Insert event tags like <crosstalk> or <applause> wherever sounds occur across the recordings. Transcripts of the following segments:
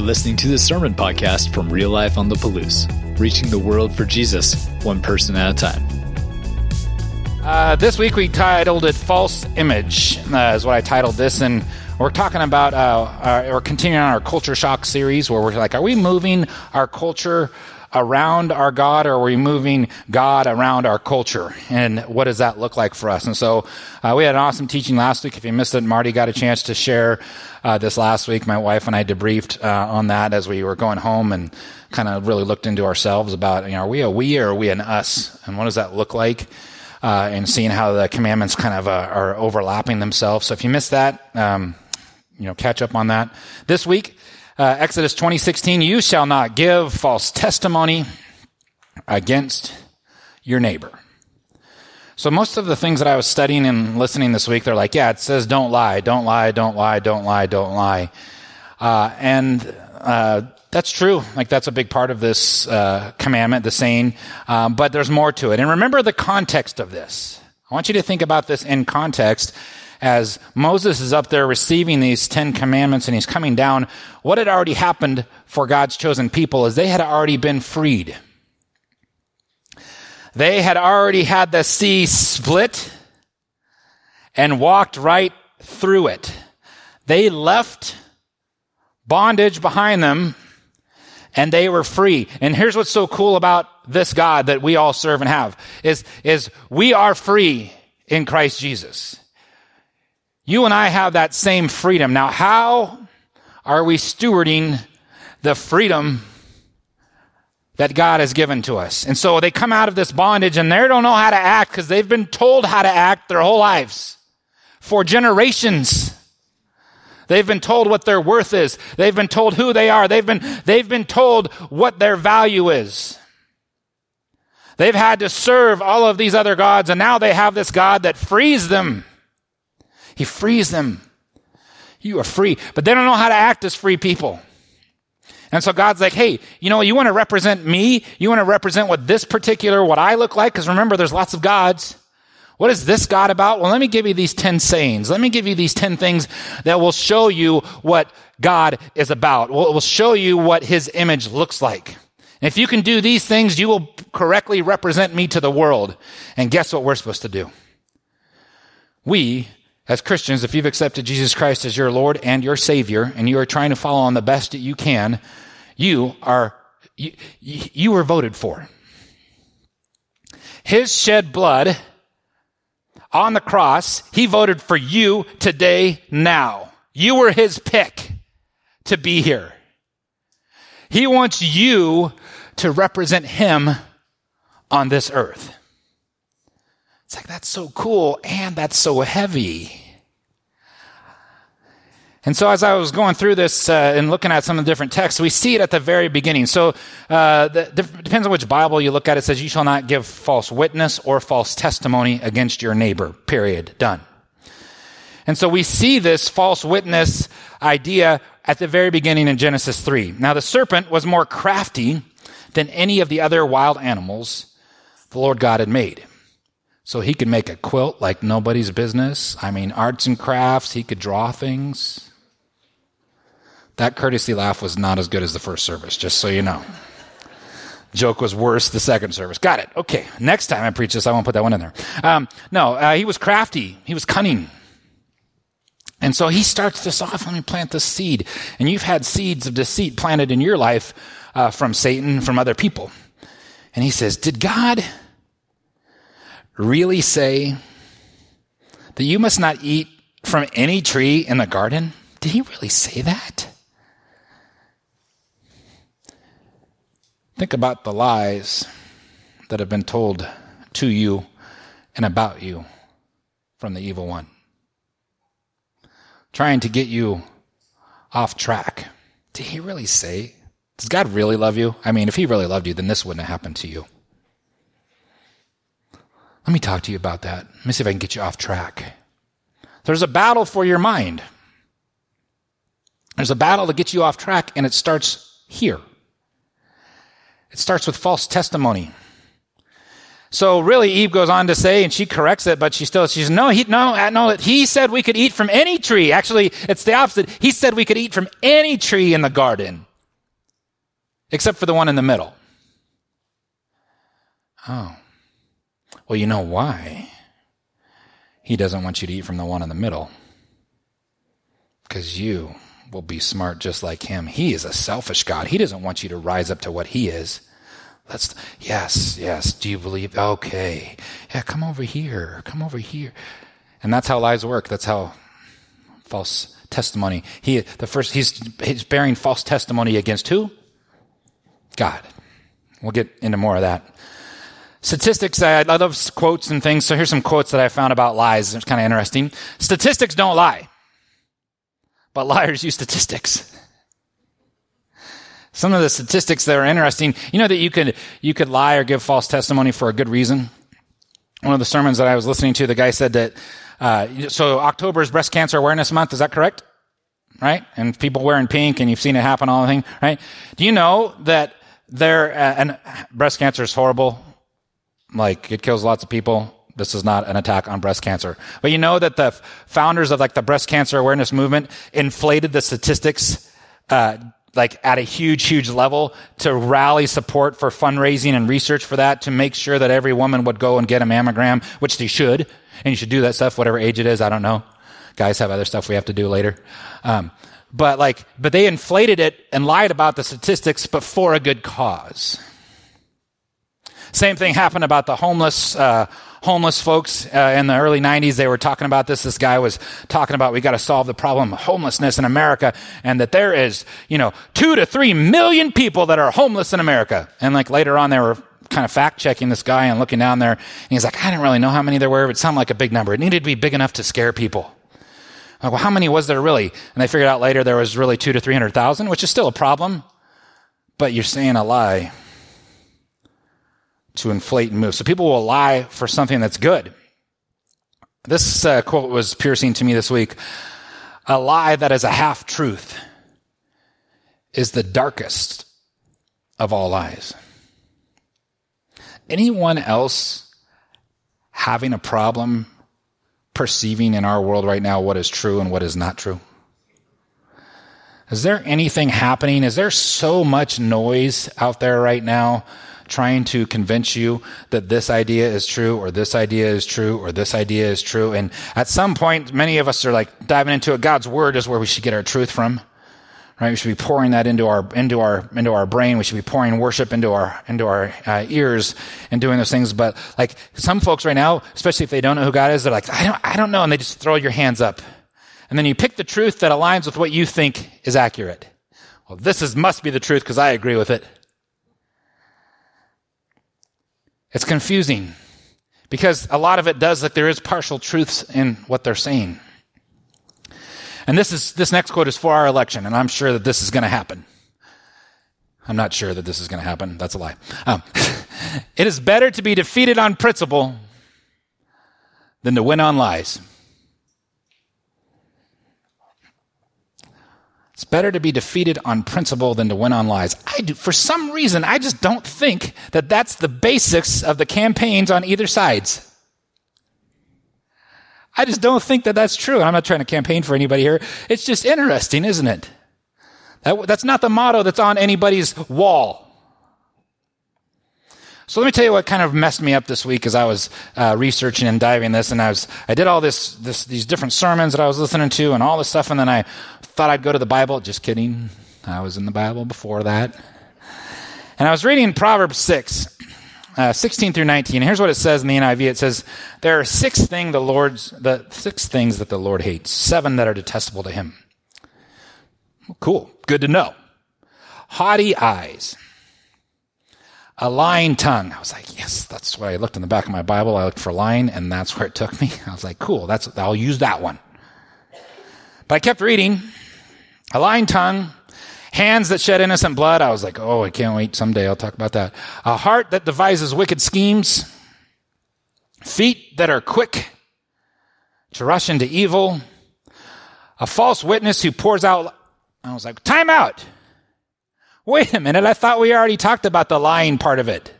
You're listening to the Sermon Podcast from Real Life on the Palouse, reaching the world for Jesus, one person at a time. Uh, this week we titled it False Image, uh, is what I titled this. And we're talking about, uh, our, we're continuing on our culture shock series where we're like, are we moving our culture around our God or are we moving God around our culture? And what does that look like for us? And so uh, we had an awesome teaching last week. If you missed it, Marty got a chance to share uh, this last week. My wife and I debriefed uh, on that as we were going home and kind of really looked into ourselves about, you know, are we a we or are we an us? And what does that look like? Uh, and seeing how the commandments kind of uh, are overlapping themselves. So if you missed that, um, you know, catch up on that. This week, uh, Exodus 20:16, you shall not give false testimony against your neighbor. So most of the things that I was studying and listening this week, they're like, yeah, it says don't lie, don't lie, don't lie, don't lie, don't lie. Uh, and uh, that's true. Like that's a big part of this uh, commandment, the saying. Um, but there's more to it. And remember the context of this. I want you to think about this in context as Moses is up there receiving these Ten Commandments and he's coming down. What had already happened for God's chosen people is they had already been freed. They had already had the sea split and walked right through it. They left bondage behind them and they were free. And here's what's so cool about this God that we all serve and have is, is we are free in Christ Jesus. You and I have that same freedom. Now, how are we stewarding the freedom that God has given to us. And so they come out of this bondage and they don't know how to act because they've been told how to act their whole lives for generations. They've been told what their worth is. They've been told who they are. They've been, they've been told what their value is. They've had to serve all of these other gods and now they have this God that frees them. He frees them. You are free, but they don't know how to act as free people. And so God's like, hey, you know, you want to represent me? You want to represent what this particular, what I look like? Because remember, there's lots of gods. What is this God about? Well, let me give you these 10 sayings. Let me give you these 10 things that will show you what God is about. Well, it will show you what his image looks like. And if you can do these things, you will correctly represent me to the world. And guess what we're supposed to do? We, as Christians, if you've accepted Jesus Christ as your Lord and your Savior, and you are trying to follow on the best that you can, you are, you, you were voted for. His shed blood on the cross, he voted for you today, now. You were his pick to be here. He wants you to represent him on this earth. It's like, that's so cool and that's so heavy. And so, as I was going through this uh, and looking at some of the different texts, we see it at the very beginning. So, uh, the, depends on which Bible you look at. It says, "You shall not give false witness or false testimony against your neighbor." Period. Done. And so we see this false witness idea at the very beginning in Genesis three. Now, the serpent was more crafty than any of the other wild animals the Lord God had made. So he could make a quilt like nobody's business. I mean, arts and crafts. He could draw things. That courtesy laugh was not as good as the first service, just so you know. Joke was worse the second service. Got it. Okay. Next time I preach this, I won't put that one in there. Um, no, uh, he was crafty. He was cunning. And so he starts this off. Let me plant this seed. And you've had seeds of deceit planted in your life uh, from Satan, from other people. And he says, Did God really say that you must not eat from any tree in the garden? Did he really say that? Think about the lies that have been told to you and about you from the evil one. Trying to get you off track. Did he really say? Does God really love you? I mean, if he really loved you, then this wouldn't have happened to you. Let me talk to you about that. Let me see if I can get you off track. There's a battle for your mind. There's a battle to get you off track, and it starts here. It starts with false testimony. So really, Eve goes on to say, and she corrects it, but she still, she says, no, he, no, uh, no, he said we could eat from any tree. Actually, it's the opposite. He said we could eat from any tree in the garden. except for the one in the middle. Oh. Well, you know why? He doesn't want you to eat from the one in the middle. Because you will be smart just like him. He is a selfish God. He doesn't want you to rise up to what he is. Let's, yes, yes. Do you believe? Okay. Yeah, come over here. Come over here. And that's how lies work. That's how false testimony. He, the first, he's, he's bearing false testimony against who? God. We'll get into more of that. Statistics, I, I love quotes and things. So here's some quotes that I found about lies. It's kind of interesting. Statistics don't lie, but liars use statistics. Some of the statistics that are interesting, you know that you could, you could lie or give false testimony for a good reason. One of the sermons that I was listening to, the guy said that, uh, so October is breast cancer awareness month. Is that correct? Right? And people wearing pink and you've seen it happen all the thing, right? Do you know that there, uh, and breast cancer is horrible. Like it kills lots of people. This is not an attack on breast cancer. But you know that the founders of like the breast cancer awareness movement inflated the statistics, uh, like at a huge, huge level to rally support for fundraising and research for that to make sure that every woman would go and get a mammogram, which they should. And you should do that stuff, whatever age it is. I don't know. Guys have other stuff we have to do later. Um, but like, but they inflated it and lied about the statistics, but for a good cause. Same thing happened about the homeless, uh, homeless folks uh, in the early 90s. They were talking about this. This guy was talking about we got to solve the problem of homelessness in America and that there is, you know, two to three million people that are homeless in America. And like later on, they were kind of fact checking this guy and looking down there. And he's like, I didn't really know how many there were, but it sounded like a big number. It needed to be big enough to scare people. Like, well, how many was there really? And they figured out later there was really two to 300,000, which is still a problem. But you're saying a lie to inflate and move. So people will lie for something that's good. This uh, quote was piercing to me this week. A lie that is a half truth is the darkest of all lies. Anyone else having a problem perceiving in our world right now what is true and what is not true? Is there anything happening? Is there so much noise out there right now trying to convince you that this idea is true or this idea is true or this idea is true? And at some point, many of us are like diving into it. God's word is where we should get our truth from. Right? We should be pouring that into our into our into our brain. We should be pouring worship into our into our uh, ears and doing those things. But like some folks right now, especially if they don't know who God is, they're like, I don't I don't know, and they just throw your hands up, and then you pick the truth that aligns with what you think is accurate. Well, this is must be the truth because I agree with it. It's confusing because a lot of it does like there is partial truths in what they're saying. And this is, this next quote is for our election, and I'm sure that this is going to happen. I'm not sure that this is going to happen. That's a lie. Um, <laughs> it is better to be defeated on principle than to win on lies. It's better to be defeated on principle than to win on lies. I do, for some reason, I just don't think that that's the basics of the campaigns on either sides. I just don't think that that's true. And I'm not trying to campaign for anybody here. It's just interesting, isn't it? That, that's not the motto that's on anybody's wall. So let me tell you what kind of messed me up this week as I was uh, researching and diving this, and I was I did all this, this these different sermons that I was listening to and all this stuff, and then I thought I'd go to the Bible. Just kidding. I was in the Bible before that, and I was reading Proverbs six, uh, 16 through 19. Here's what it says in the NIV. It says, There are six things the Lord's, the six things that the Lord hates, seven that are detestable to him. Cool. Good to know. Haughty eyes. A lying tongue. I was like, yes, that's why I looked in the back of my Bible. I looked for lying, and that's where it took me. <laughs> I was like, cool, that's, I'll use that one. But I kept reading. A lying tongue, Hands that shed innocent blood. I was like, oh, I can't wait. Someday I'll talk about that. A heart that devises wicked schemes. Feet that are quick to rush into evil. A false witness who pours out. I was like, time out. Wait a minute. I thought we already talked about the lying part of it.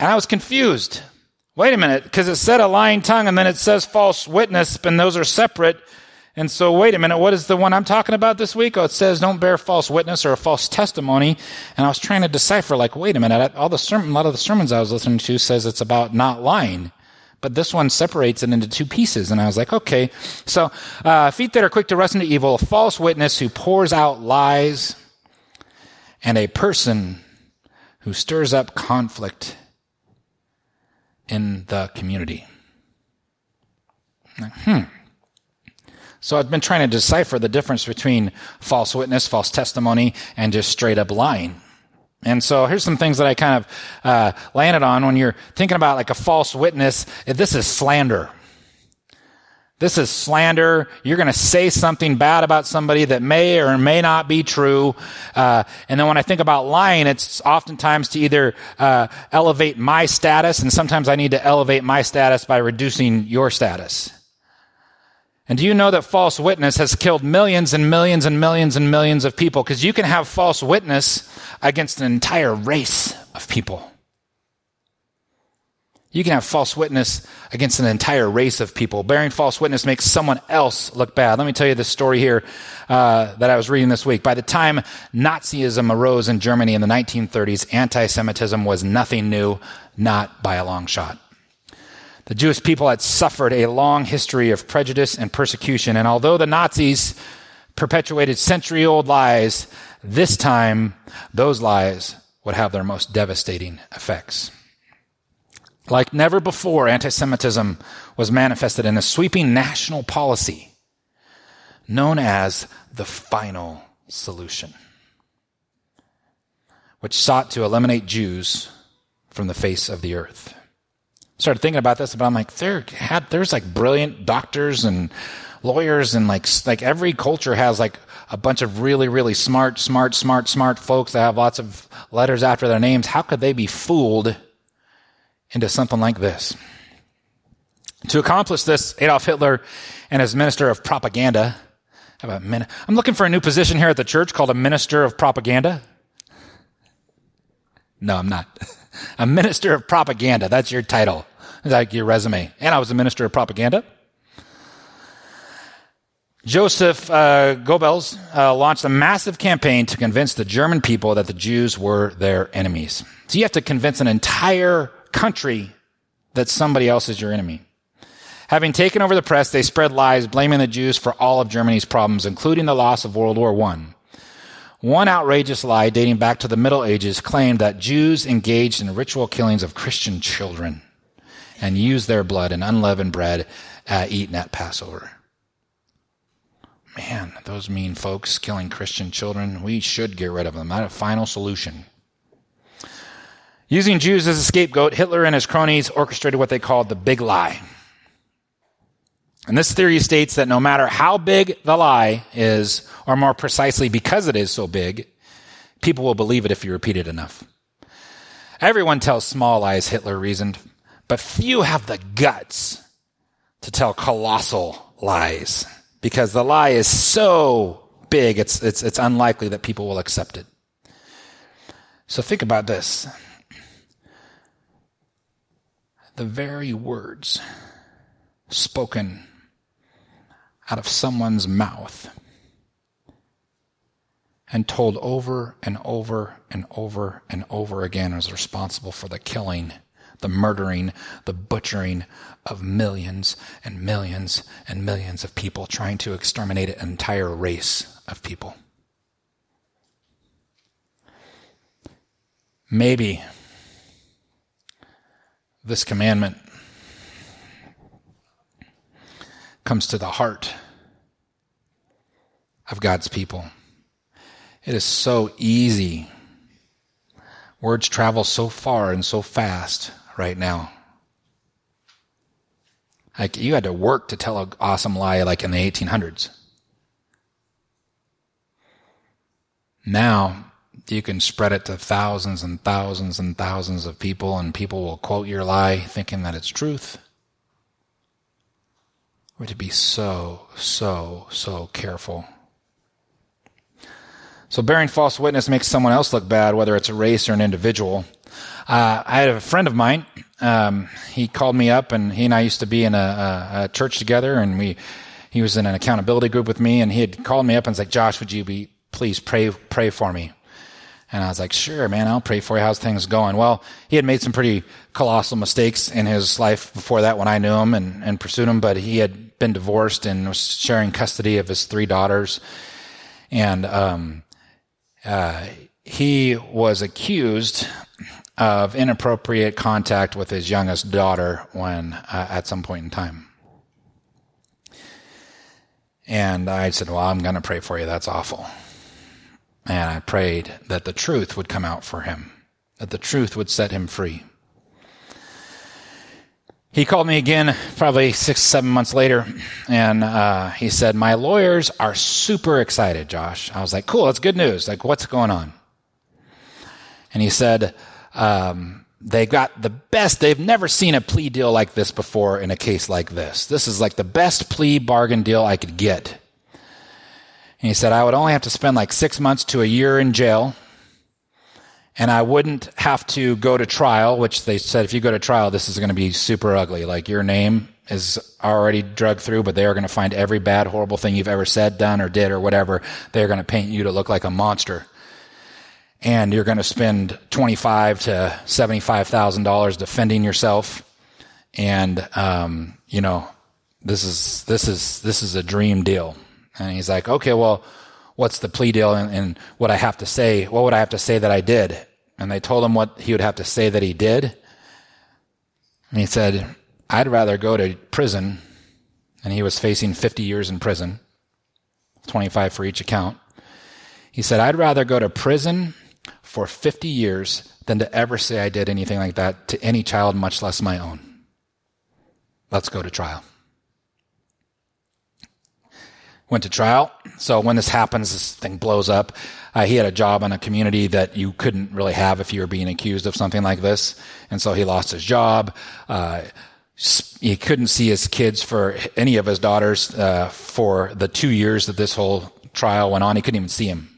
And I was confused. Wait a minute, because it said a lying tongue and then it says false witness, and those are separate. And so, wait a minute, what is the one I'm talking about this week? Oh, it says don't bear false witness or a false testimony. And I was trying to decipher, like, wait a minute, all the sermon, a lot of the sermons I was listening to says it's about not lying. But this one separates it into two pieces. And I was like, okay. So, uh, feet that are quick to rust into evil, a false witness who pours out lies, and a person who stirs up conflict in the community. Hmm. So I've been trying to decipher the difference between false witness, false testimony, and just straight up lying. And so here's some things that I kind of uh, landed on when you're thinking about like a false witness. This is slander. This is slander. You're going to say something bad about somebody that may or may not be true. Uh, and then when I think about lying, it's oftentimes to either uh, elevate my status, and sometimes I need to elevate my status by reducing your status. And do you know that false witness has killed millions and millions and millions and millions of people? Because you can have false witness against an entire race of people. You can have false witness against an entire race of people. Bearing false witness makes someone else look bad. Let me tell you this story here uh, that I was reading this week. By the time Nazism arose in Germany in the 1930s, anti Semitism was nothing new, not by a long shot. The Jewish people had suffered a long history of prejudice and persecution, and although the Nazis perpetuated century old lies, this time those lies would have their most devastating effects. Like never before, anti Semitism was manifested in a sweeping national policy known as the final solution, which sought to eliminate Jews from the face of the earth started thinking about this, but I'm like, there had there's like brilliant doctors and lawyers and like like every culture has like a bunch of really really smart smart smart smart folks that have lots of letters after their names. How could they be fooled into something like this? To accomplish this, Adolf Hitler and his minister of propaganda. How about min- I'm looking for a new position here at the church called a minister of propaganda. No, I'm not. <laughs> a minister of propaganda. That's your title. Like your resume. And I was a minister of propaganda. Joseph uh, Goebbels uh, launched a massive campaign to convince the German people that the Jews were their enemies. So you have to convince an entire country that somebody else is your enemy. Having taken over the press, they spread lies blaming the Jews for all of Germany's problems, including the loss of World War I. One outrageous lie dating back to the Middle Ages claimed that Jews engaged in ritual killings of Christian children and used their blood in unleavened bread uh, eaten at Passover. Man, those mean folks killing Christian children, we should get rid of them. That's a final solution. Using Jews as a scapegoat, Hitler and his cronies orchestrated what they called the big lie. And this theory states that no matter how big the lie is, or more precisely because it is so big, people will believe it if you repeat it enough. Everyone tells small lies, Hitler reasoned, but few have the guts to tell colossal lies because the lie is so big, it's, it's, it's unlikely that people will accept it. So think about this. The very words spoken out of someone's mouth and told over and over and over and over again is responsible for the killing, the murdering, the butchering of millions and millions and millions of people, trying to exterminate an entire race of people. Maybe this commandment comes to the heart of God's people. It is so easy. Words travel so far and so fast right now. Like you had to work to tell an awesome lie like in the 1800s. Now you can spread it to thousands and thousands and thousands of people and people will quote your lie thinking that it's truth. We're to be so, so, so careful. So bearing false witness makes someone else look bad, whether it's a race or an individual. Uh, I had a friend of mine. Um, he called me up, and he and I used to be in a, a, a church together, and we he was in an accountability group with me, and he had called me up and was like, "Josh, would you be please pray pray for me?" And I was like, "Sure, man, I'll pray for you. How's things going?" Well, he had made some pretty colossal mistakes in his life before that when I knew him and, and pursued him, but he had been divorced and was sharing custody of his three daughters, and um, uh, he was accused of inappropriate contact with his youngest daughter when uh, at some point in time. And I said, Well, I'm going to pray for you. That's awful. And I prayed that the truth would come out for him, that the truth would set him free. He called me again probably six, seven months later, and uh, he said, My lawyers are super excited, Josh. I was like, Cool, that's good news. Like, what's going on? And he said, um, they got the best. They've never seen a plea deal like this before in a case like this. This is like the best plea bargain deal I could get. And he said, I would only have to spend like six months to a year in jail. And I wouldn't have to go to trial, which they said, if you go to trial, this is going to be super ugly. Like your name is already drugged through, but they are going to find every bad, horrible thing you've ever said, done, or did, or whatever. They're going to paint you to look like a monster and you're going to spend twenty-five to seventy-five thousand dollars defending yourself, and um, you know this is this is this is a dream deal. And he's like, okay, well, what's the plea deal, and, and what I have to say? What would I have to say that I did? And they told him what he would have to say that he did. And he said, I'd rather go to prison. And he was facing 50 years in prison, 25 for each account. He said, I'd rather go to prison for 50 years than to ever say I did anything like that to any child, much less my own. Let's go to trial. Went to trial. So when this happens, this thing blows up. Uh, he had a job in a community that you couldn't really have if you were being accused of something like this. And so he lost his job. Uh, he couldn't see his kids for any of his daughters uh, for the two years that this whole trial went on. He couldn't even see him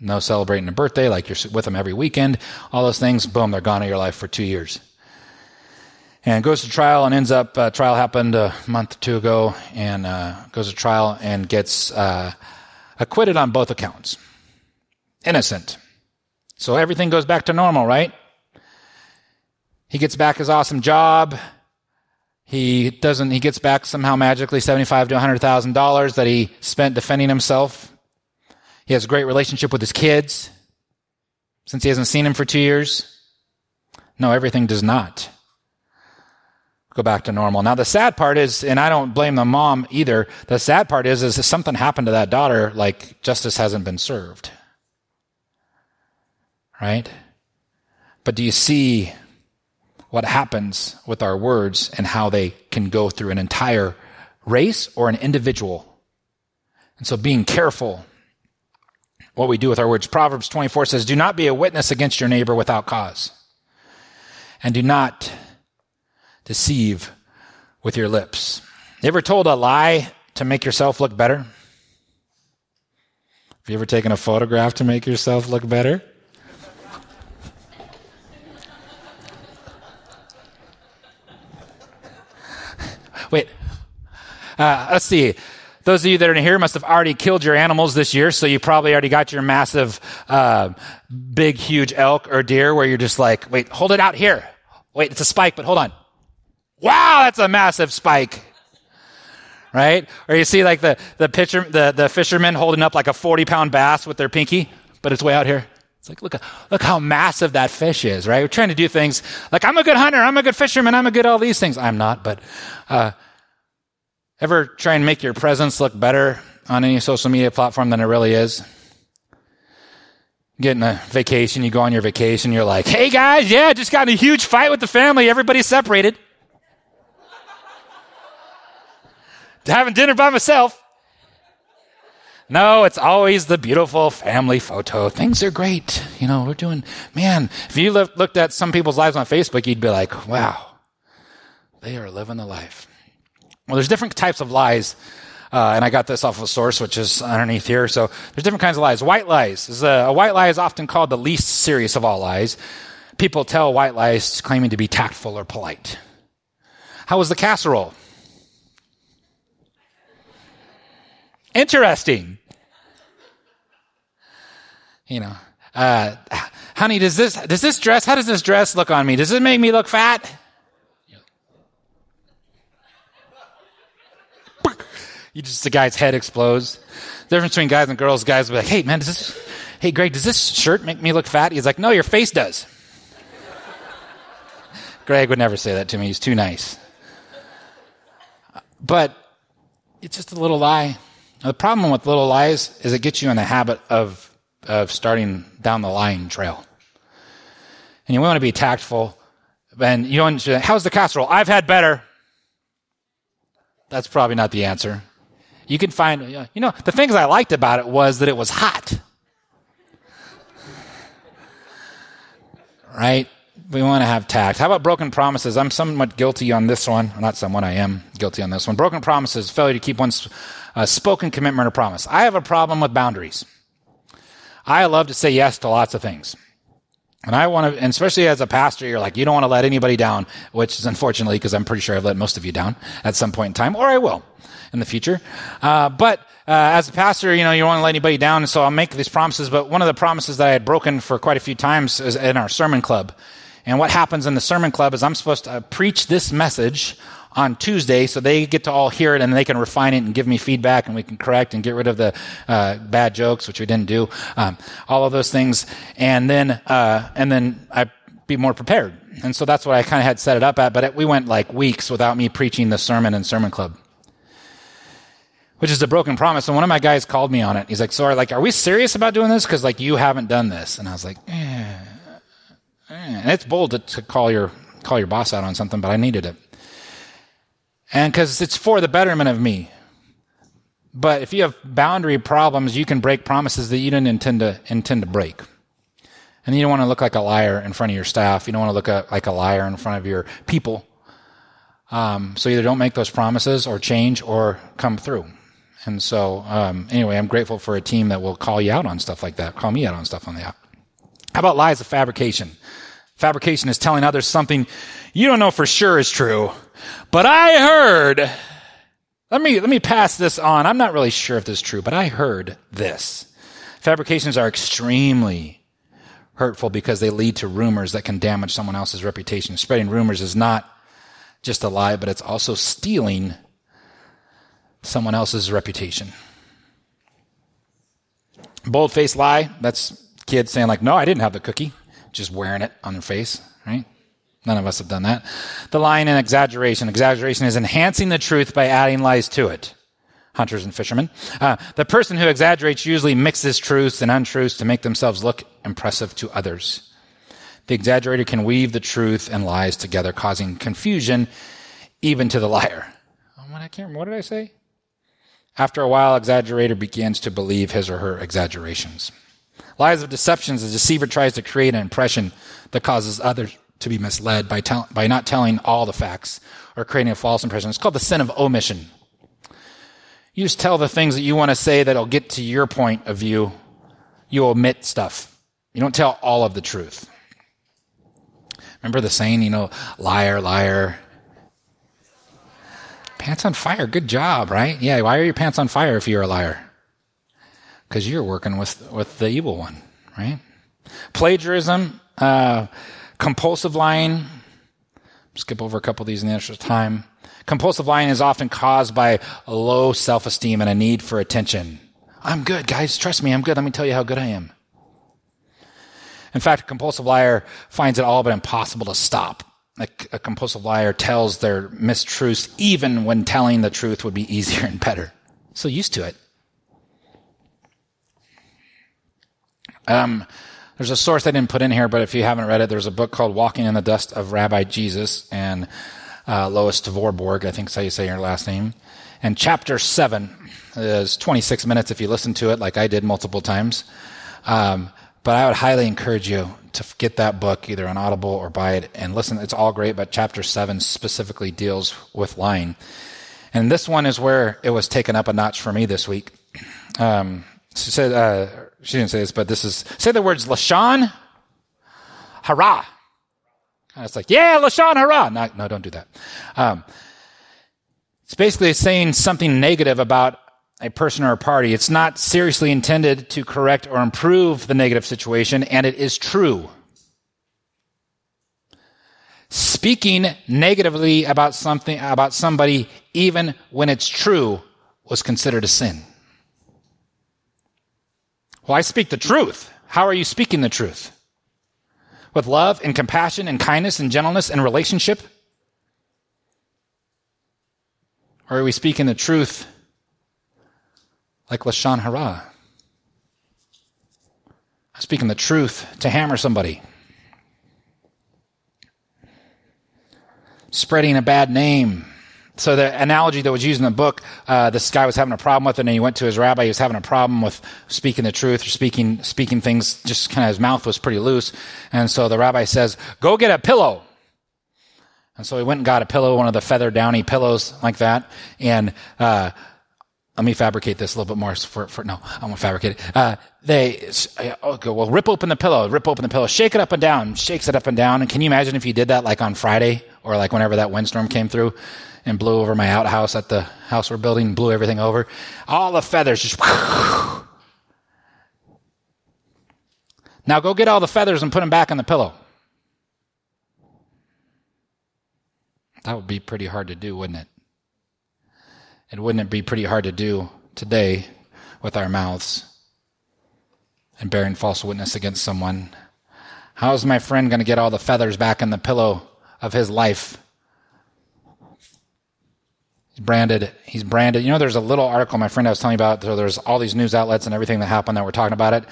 no celebrating a birthday, like you're with them every weekend, all those things, boom, they're gone in your life for two years. And goes to trial and ends up, uh, trial happened a month or two ago, and uh, goes to trial and gets uh, acquitted on both accounts. Innocent. So everything goes back to normal, right? He gets back his awesome job. He doesn't, he gets back somehow magically 75 to $100,000 that he spent defending himself he has a great relationship with his kids since he hasn't seen him for two years. No, everything does not go back to normal. Now, the sad part is, and I don't blame the mom either, the sad part is, is if something happened to that daughter, like justice hasn't been served. Right? But do you see what happens with our words and how they can go through an entire race or an individual? And so being careful what we do with our words. Proverbs 24 says, Do not be a witness against your neighbor without cause. And do not deceive with your lips. You ever told a lie to make yourself look better? Have you ever taken a photograph to make yourself look better? Wait, uh, let's see. Those of you that are in here must have already killed your animals this year, so you probably already got your massive, uh, big, huge elk or deer where you're just like, wait, hold it out here. Wait, it's a spike, but hold on. Wow, that's a massive spike. Right? Or you see like the, the pitcher, the, the fishermen holding up like a 40 pound bass with their pinky, but it's way out here. It's like, look, look how massive that fish is, right? We're trying to do things like, I'm a good hunter, I'm a good fisherman, I'm a good all these things. I'm not, but, uh, Ever try and make your presence look better on any social media platform than it really is? Getting a vacation, you go on your vacation, you're like, hey guys, yeah, just got in a huge fight with the family, everybody's separated. Having dinner by myself. No, it's always the beautiful family photo. Things are great. You know, we're doing, man, if you looked at some people's lives on Facebook, you'd be like, wow, they are living the life. Well, there's different types of lies. Uh, and I got this off of a source, which is underneath here. So there's different kinds of lies. White lies. Is a, a, white lie is often called the least serious of all lies. People tell white lies claiming to be tactful or polite. How was the casserole? Interesting. You know, uh, honey, does this, does this dress, how does this dress look on me? Does it make me look fat? You just, the guy's head explodes. The difference between guys and girls, guys will be like, hey man, does this, hey Greg, does this shirt make me look fat? He's like, no, your face does. Greg would never say that to me. He's too nice. But it's just a little lie. The problem with little lies is it gets you in the habit of, of starting down the lying trail. And you want to be tactful. And you don't, how's the casserole? I've had better. That's probably not the answer. You can find, you know, the things I liked about it was that it was hot. <laughs> Right? We want to have tact. How about broken promises? I'm somewhat guilty on this one. Not someone, I am guilty on this one. Broken promises, failure to keep one's uh, spoken commitment or promise. I have a problem with boundaries. I love to say yes to lots of things. And I want to, and especially as a pastor, you're like, you don't want to let anybody down, which is unfortunately because I'm pretty sure I've let most of you down at some point in time, or I will in the future. Uh, but uh, as a pastor, you know, you don't want to let anybody down, so I'll make these promises. But one of the promises that I had broken for quite a few times is in our sermon club. And what happens in the sermon club is I'm supposed to preach this message on Tuesday, so they get to all hear it and they can refine it and give me feedback, and we can correct and get rid of the uh, bad jokes, which we didn't do, um, all of those things, and then uh, and then I be more prepared. And so that's what I kind of had set it up at. But it, we went like weeks without me preaching the sermon in sermon club which is a broken promise. And one of my guys called me on it. He's like, "So, are, like, are we serious about doing this? Because like you haven't done this." And I was like, eh, eh. "And it's bold to, to, call your call your boss out on something, but I needed it, and because it's for the betterment of me." But if you have boundary problems, you can break promises that you didn't intend to intend to break. And you don't want to look like a liar in front of your staff. You don't want to look a, like a liar in front of your people. Um, so either don't make those promises or change or come through. And so, um, anyway, I'm grateful for a team that will call you out on stuff like that, call me out on stuff on that. How about lies of fabrication? Fabrication is telling others something you don't know for sure is true, but I heard. Let me, let me pass this on. I'm not really sure if this is true, but I heard this. Fabrications are extremely hurtful because they lead to rumors that can damage someone else's reputation. Spreading rumors is not just a lie, but it's also stealing someone else's reputation. Bold faced lie, that's kids saying, like, no, I didn't have the cookie, just wearing it on their face, right? None of us have done that. The lying and exaggeration. Exaggeration is enhancing the truth by adding lies to it. Hunters and fishermen. Uh, the person who exaggerates usually mixes truths and untruths to make themselves look impressive to others. The exaggerator can weave the truth and lies together, causing confusion even to the liar. Oh, what, I can't remember. What did I say? After a while, exaggerator begins to believe his or her exaggerations. Lies of deceptions, the deceiver tries to create an impression that causes others to be misled by, tell, by not telling all the facts or creating a false impression. It's called the sin of omission. You just tell the things that you want to say that'll get to your point of view. You omit stuff. You don't tell all of the truth. Remember the saying, you know, liar, liar, Pants on fire. Good job, right? Yeah. Why are your pants on fire if you're a liar? Because you're working with, with the evil one, right? Plagiarism, uh, compulsive lying. Skip over a couple of these in the interest of time. Compulsive lying is often caused by a low self esteem and a need for attention. I'm good, guys. Trust me, I'm good. Let me tell you how good I am. In fact, a compulsive liar finds it all but impossible to stop a, a compulsive liar tells their mistruths even when telling the truth would be easier and better. So used to it. Um, there's a source I didn't put in here, but if you haven't read it, there's a book called Walking in the Dust of Rabbi Jesus and uh, Lois Tverberg, I think is how you say your last name. And chapter 7 is 26 minutes if you listen to it like I did multiple times. Um, but I would highly encourage you to get that book either on Audible or buy it and listen. It's all great, but chapter seven specifically deals with lying. And this one is where it was taken up a notch for me this week. Um, she said, uh, she didn't say this, but this is, say the words Lashon Hara. And it's like, yeah, Lashon Hara. No, no, don't do that. Um, it's basically saying something negative about a person or a party. It's not seriously intended to correct or improve the negative situation, and it is true. Speaking negatively about something, about somebody, even when it's true, was considered a sin. Well, I speak the truth. How are you speaking the truth? With love and compassion and kindness and gentleness and relationship? Or are we speaking the truth like Lashon Hara? Speaking the truth to hammer somebody. Spreading a bad name so the analogy that was used in the book, uh, this guy was having a problem with it, and he went to his rabbi. He was having a problem with speaking the truth or speaking speaking things. Just kind of his mouth was pretty loose, and so the rabbi says, "Go get a pillow." And so he went and got a pillow, one of the feather downy pillows like that, and uh, let me fabricate this a little bit more for, for no, I won't fabricate it. Uh, they, go, well, rip open the pillow, rip open the pillow, shake it up and down, shakes it up and down. And can you imagine if you did that like on Friday or like whenever that windstorm came through? and blew over my outhouse at the house we're building, blew everything over. All the feathers just. <laughs> Now go get all the feathers and put them back on the pillow. That would be pretty hard to do, wouldn't it? And wouldn't it be pretty hard to do today with our mouths and bearing false witness against someone? How is my friend going to get all the feathers back in the pillow of his life He's branded. He's branded. You know, there's a little article my friend I was telling you about. So there's all these news outlets and everything that happened that we're talking about it.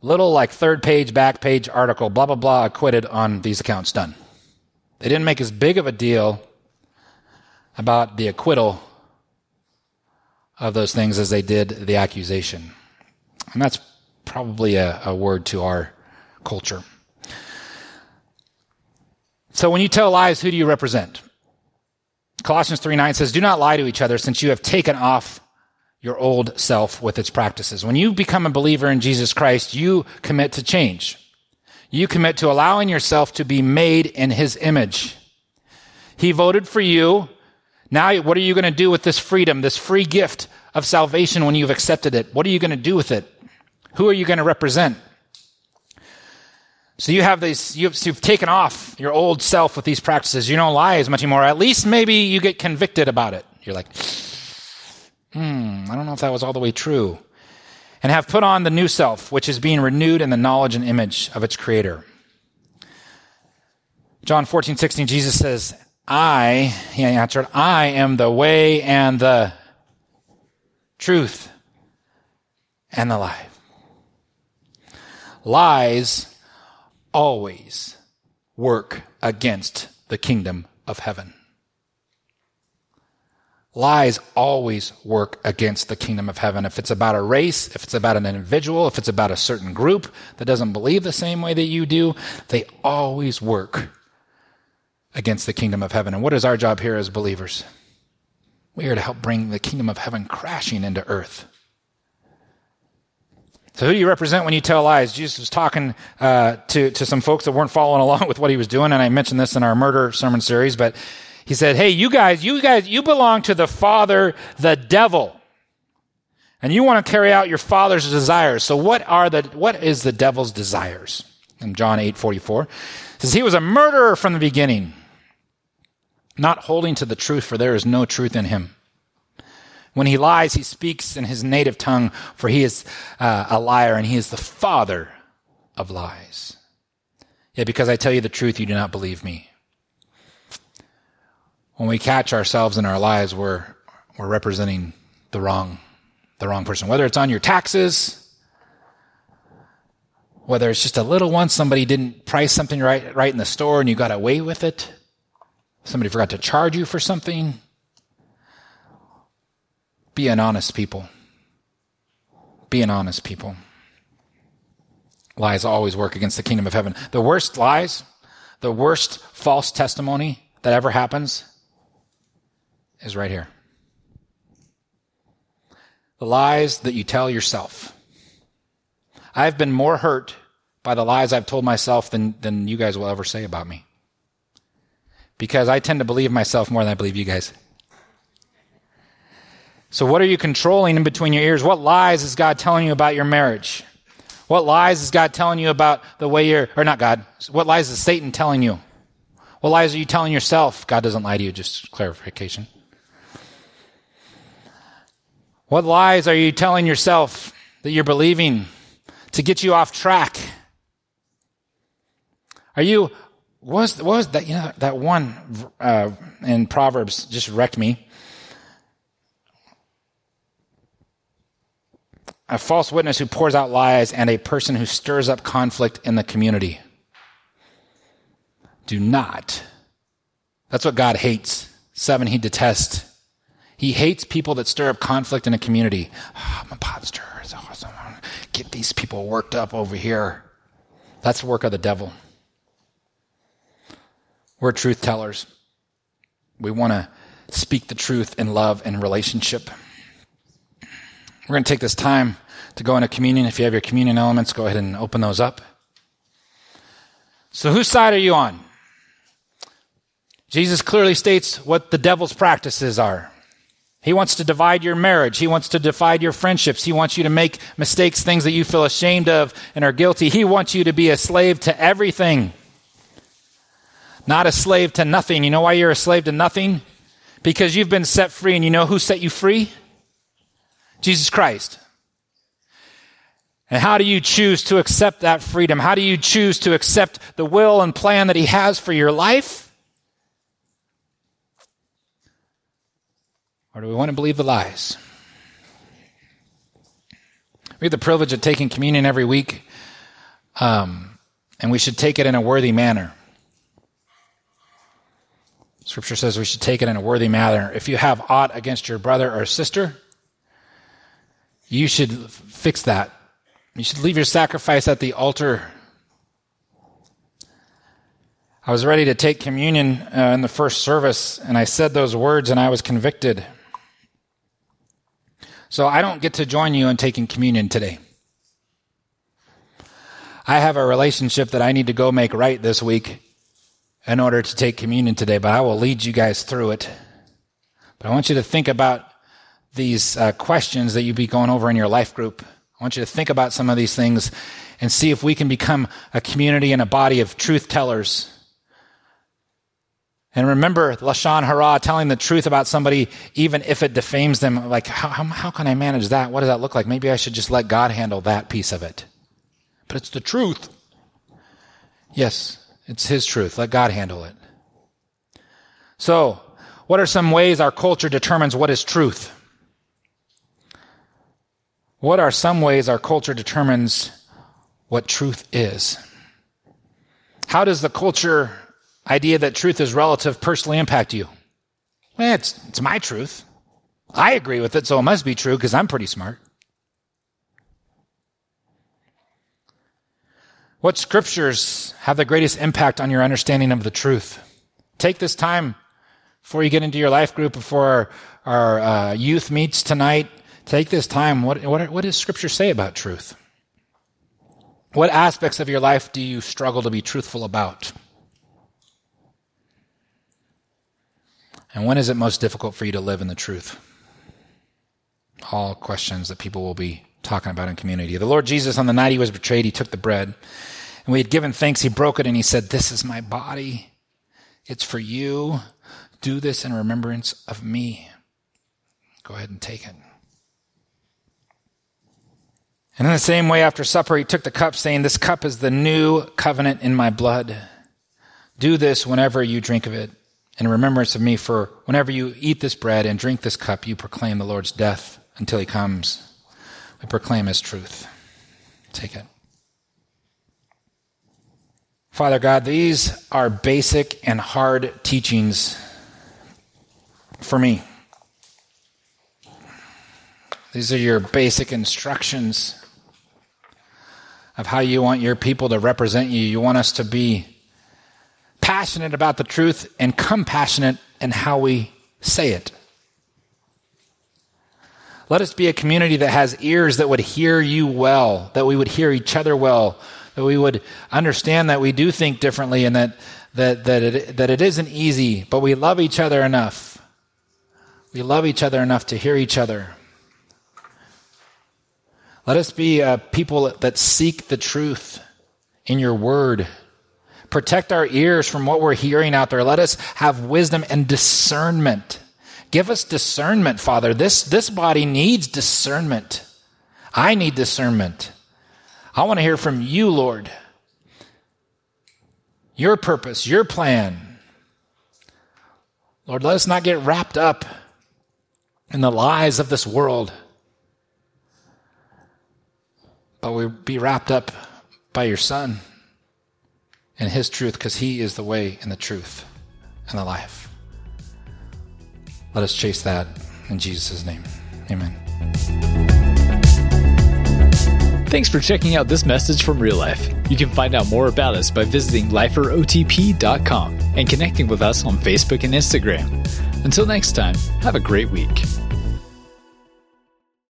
Little like third page, back page article, blah, blah, blah, acquitted on these accounts done. They didn't make as big of a deal about the acquittal of those things as they did the accusation. And that's probably a, a word to our culture. So when you tell lies, who do you represent? Colossians 3 9 says, Do not lie to each other since you have taken off your old self with its practices. When you become a believer in Jesus Christ, you commit to change. You commit to allowing yourself to be made in his image. He voted for you. Now, what are you going to do with this freedom, this free gift of salvation when you've accepted it? What are you going to do with it? Who are you going to represent? So you have these, you've, you've, taken off your old self with these practices. You don't lie as much anymore. At least maybe you get convicted about it. You're like, hmm, I don't know if that was all the way true. And have put on the new self, which is being renewed in the knowledge and image of its creator. John 14, 16, Jesus says, I, he answered, I am the way and the truth and the life. Lies always work against the kingdom of heaven. Lies always work against the kingdom of heaven. If it's about a race, if it's about an individual, if it's about a certain group that doesn't believe the same way that you do, they always work against the kingdom of heaven. And what is our job here as believers? We are to help bring the kingdom of heaven crashing into earth. So who do you represent when you tell lies? Jesus was talking uh, to, to some folks that weren't following <laughs> along with what he was doing, and I mentioned this in our murder sermon series, but he said, hey, you guys, you guys, you belong to the father, the devil. And you want to carry out your father's desires. So what are the, what is the devil's desires? In John 8, 44, says he was a murderer from the beginning, not holding to the truth, for there is no truth in him. When he lies, he speaks in his native tongue, for he is uh, a liar and he is the father of lies. Yet because I tell you the truth, you do not believe me. When we catch ourselves in our lies, we're, we're representing the wrong, the wrong person. Whether it's on your taxes, whether it's just a little one, somebody didn't price something right, right in the store and you got away with it. Somebody forgot to charge you for something. Be an honest people. Be an honest people. Lies always work against the kingdom of heaven. The worst lies, the worst false testimony that ever happens is right here. The lies that you tell yourself. I've been more hurt by the lies I've told myself than, than you guys will ever say about me. Because I tend to believe myself more than I believe you guys. So, what are you controlling in between your ears? What lies is God telling you about your marriage? What lies is God telling you about the way you're, or not God, what lies is Satan telling you? What lies are you telling yourself? God doesn't lie to you, just clarification. What lies are you telling yourself that you're believing to get you off track? Are you, what was, what was that, you know, that one uh, in Proverbs just wrecked me. A false witness who pours out lies and a person who stirs up conflict in the community. Do not. That's what God hates. Seven, he detests. He hates people that stir up conflict in a community. Oh, I'm a. It's awesome. Get these people worked up over here. That's the work of the devil. We're truth tellers. We want to speak the truth in love and relationship. We're going to take this time to go into communion. If you have your communion elements, go ahead and open those up. So, whose side are you on? Jesus clearly states what the devil's practices are. He wants to divide your marriage. He wants to divide your friendships. He wants you to make mistakes, things that you feel ashamed of and are guilty. He wants you to be a slave to everything, not a slave to nothing. You know why you're a slave to nothing? Because you've been set free, and you know who set you free? Jesus Christ. And how do you choose to accept that freedom? How do you choose to accept the will and plan that He has for your life? Or do we want to believe the lies? We have the privilege of taking communion every week, um, and we should take it in a worthy manner. Scripture says we should take it in a worthy manner. If you have aught against your brother or sister, you should fix that. You should leave your sacrifice at the altar. I was ready to take communion uh, in the first service, and I said those words, and I was convicted. So I don't get to join you in taking communion today. I have a relationship that I need to go make right this week in order to take communion today, but I will lead you guys through it. But I want you to think about these uh, questions that you'd be going over in your life group. I want you to think about some of these things and see if we can become a community and a body of truth tellers and remember Lashon Hara, telling the truth about somebody, even if it defames them. Like, how, how, how, can I manage that? What does that look like? Maybe I should just let God handle that piece of it. But it's the truth. Yes, it's His truth. Let God handle it. So, what are some ways our culture determines what is truth? What are some ways our culture determines what truth is? How does the culture idea that truth is relative personally impact you? Well, it's, it's my truth. I agree with it, so it must be true because I'm pretty smart. What scriptures have the greatest impact on your understanding of the truth? Take this time before you get into your life group, before our, our uh, youth meets tonight. Take this time. What, what, what does scripture say about truth? What aspects of your life do you struggle to be truthful about? And when is it most difficult for you to live in the truth? All questions that people will be talking about in community. The Lord Jesus, on the night he was betrayed, he took the bread. And we had given thanks. He broke it and he said, This is my body. It's for you. Do this in remembrance of me. Go ahead and take it. And in the same way, after supper, he took the cup, saying, This cup is the new covenant in my blood. Do this whenever you drink of it in remembrance of me, for whenever you eat this bread and drink this cup, you proclaim the Lord's death until he comes. We proclaim his truth. Take it. Father God, these are basic and hard teachings for me. These are your basic instructions of how you want your people to represent you. You want us to be passionate about the truth and compassionate in how we say it. Let us be a community that has ears that would hear you well, that we would hear each other well, that we would understand that we do think differently and that, that, that, it, that it isn't easy, but we love each other enough. We love each other enough to hear each other. Let us be uh, people that seek the truth in your word. Protect our ears from what we're hearing out there. Let us have wisdom and discernment. Give us discernment, Father. This, this body needs discernment. I need discernment. I want to hear from you, Lord. Your purpose, your plan. Lord, let us not get wrapped up in the lies of this world, but we be wrapped up by your Son and his truth because he is the way and the truth and the life. Let us chase that in Jesus' name. Amen. Thanks for checking out this message from Real Life. You can find out more about us by visiting liferotp.com and connecting with us on Facebook and Instagram. Until next time, have a great week.